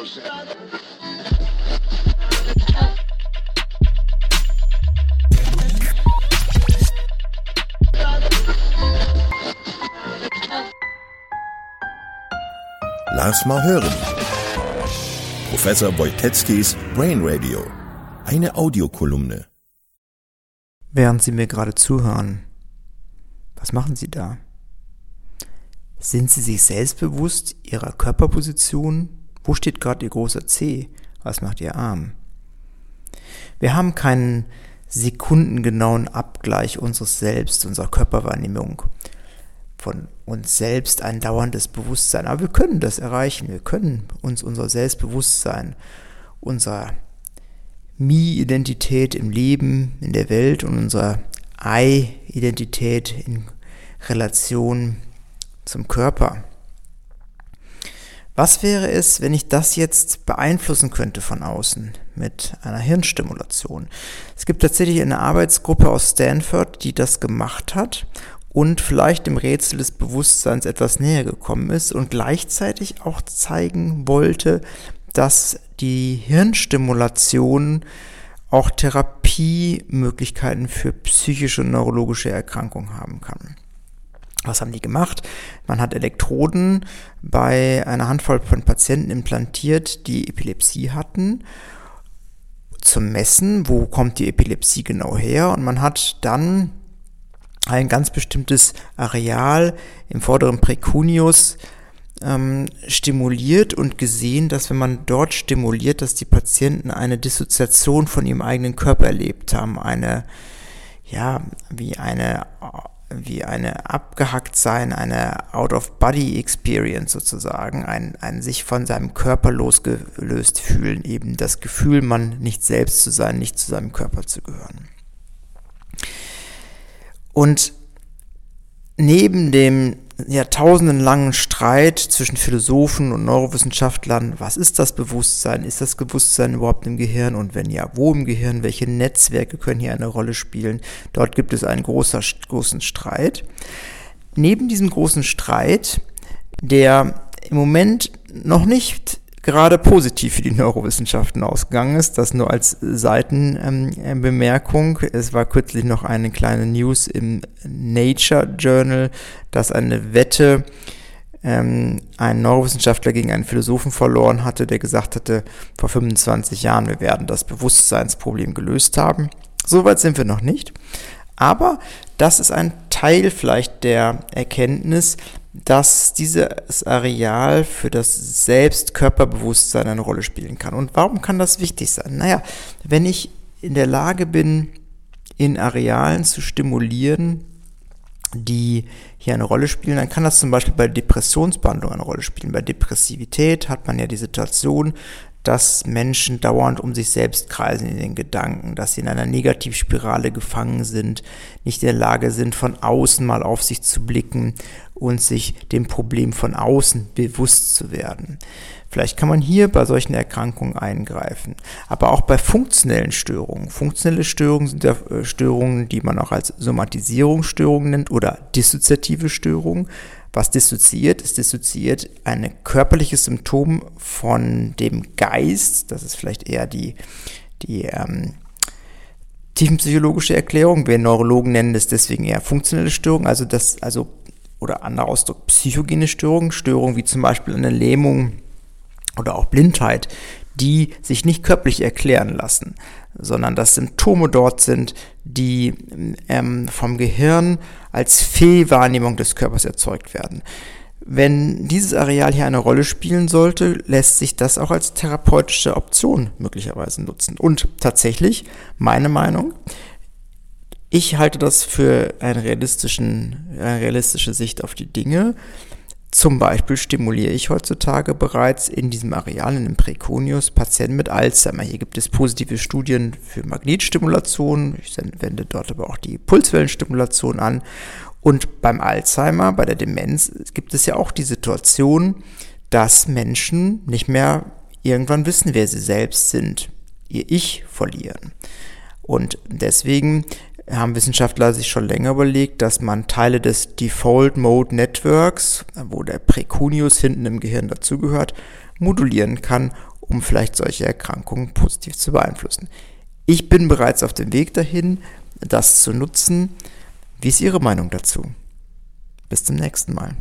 Lass mal hören. Professor Wojtecki's Brain Radio. Eine Audiokolumne. Während Sie mir gerade zuhören, was machen Sie da? Sind Sie sich selbstbewusst Ihrer Körperposition? Wo steht gerade Ihr großer C? Was macht Ihr Arm? Wir haben keinen sekundengenauen Abgleich unseres Selbst, unserer Körperwahrnehmung von uns selbst ein dauerndes Bewusstsein. Aber wir können das erreichen. Wir können uns unser Selbstbewusstsein, unserer Mi-Identität im Leben, in der Welt und unserer I-Identität in Relation zum Körper. Was wäre es, wenn ich das jetzt beeinflussen könnte von außen mit einer Hirnstimulation? Es gibt tatsächlich eine Arbeitsgruppe aus Stanford, die das gemacht hat und vielleicht dem Rätsel des Bewusstseins etwas näher gekommen ist und gleichzeitig auch zeigen wollte, dass die Hirnstimulation auch Therapiemöglichkeiten für psychische und neurologische Erkrankungen haben kann. Was haben die gemacht? Man hat Elektroden bei einer Handvoll von Patienten implantiert, die Epilepsie hatten, zum Messen, wo kommt die Epilepsie genau her. Und man hat dann ein ganz bestimmtes Areal im vorderen Precunius ähm, stimuliert und gesehen, dass wenn man dort stimuliert, dass die Patienten eine Dissoziation von ihrem eigenen Körper erlebt haben, eine, ja, wie eine, wie eine abgehackt sein, eine Out-of-Body-Experience sozusagen, ein, ein sich von seinem Körper losgelöst fühlen, eben das Gefühl, man nicht selbst zu sein, nicht zu seinem Körper zu gehören. Und neben dem jahrtausendenlangen Streit zwischen Philosophen und Neurowissenschaftlern, was ist das Bewusstsein? Ist das Bewusstsein überhaupt im Gehirn? Und wenn ja, wo im Gehirn? Welche Netzwerke können hier eine Rolle spielen? Dort gibt es einen großer, großen Streit. Neben diesem großen Streit, der im Moment noch nicht gerade positiv für die Neurowissenschaften ausgegangen ist. Das nur als Seitenbemerkung. Ähm, es war kürzlich noch eine kleine News im Nature Journal, dass eine Wette ähm, ein Neurowissenschaftler gegen einen Philosophen verloren hatte, der gesagt hatte, vor 25 Jahren, wir werden das Bewusstseinsproblem gelöst haben. Soweit sind wir noch nicht. Aber das ist ein Teil vielleicht der Erkenntnis, dass dieses Areal für das Selbstkörperbewusstsein eine Rolle spielen kann. Und warum kann das wichtig sein? Naja, wenn ich in der Lage bin, in Arealen zu stimulieren, die hier eine Rolle spielen, dann kann das zum Beispiel bei Depressionsbehandlung eine Rolle spielen. Bei Depressivität hat man ja die Situation, dass Menschen dauernd um sich selbst kreisen in den Gedanken, dass sie in einer Negativspirale gefangen sind, nicht in der Lage sind, von außen mal auf sich zu blicken und sich dem Problem von außen bewusst zu werden. Vielleicht kann man hier bei solchen Erkrankungen eingreifen, aber auch bei funktionellen Störungen. Funktionelle Störungen sind ja äh, Störungen, die man auch als Somatisierungsstörungen nennt oder dissoziative Störungen. Was dissoziiert? Es dissoziiert ein körperliches Symptom von dem Geist. Das ist vielleicht eher die, die ähm, tiefenpsychologische Erklärung. Wir Neurologen nennen das deswegen eher funktionelle Störungen. Also das, also, oder anderer Ausdruck, psychogene Störungen. Störungen wie zum Beispiel eine Lähmung oder auch Blindheit, die sich nicht körperlich erklären lassen, sondern dass Symptome dort sind, die ähm, vom Gehirn als Fehlwahrnehmung des Körpers erzeugt werden. Wenn dieses Areal hier eine Rolle spielen sollte, lässt sich das auch als therapeutische Option möglicherweise nutzen. Und tatsächlich, meine Meinung, ich halte das für eine, realistischen, eine realistische Sicht auf die Dinge. Zum Beispiel stimuliere ich heutzutage bereits in diesem Areal, in dem Preconius, Patienten mit Alzheimer. Hier gibt es positive Studien für Magnetstimulation. Ich wende dort aber auch die Pulswellenstimulation an. Und beim Alzheimer, bei der Demenz, gibt es ja auch die Situation, dass Menschen nicht mehr irgendwann wissen, wer sie selbst sind, ihr Ich verlieren. Und deswegen haben Wissenschaftler sich schon länger überlegt, dass man Teile des Default Mode Networks, wo der Precunius hinten im Gehirn dazugehört, modulieren kann, um vielleicht solche Erkrankungen positiv zu beeinflussen. Ich bin bereits auf dem Weg dahin, das zu nutzen. Wie ist Ihre Meinung dazu? Bis zum nächsten Mal.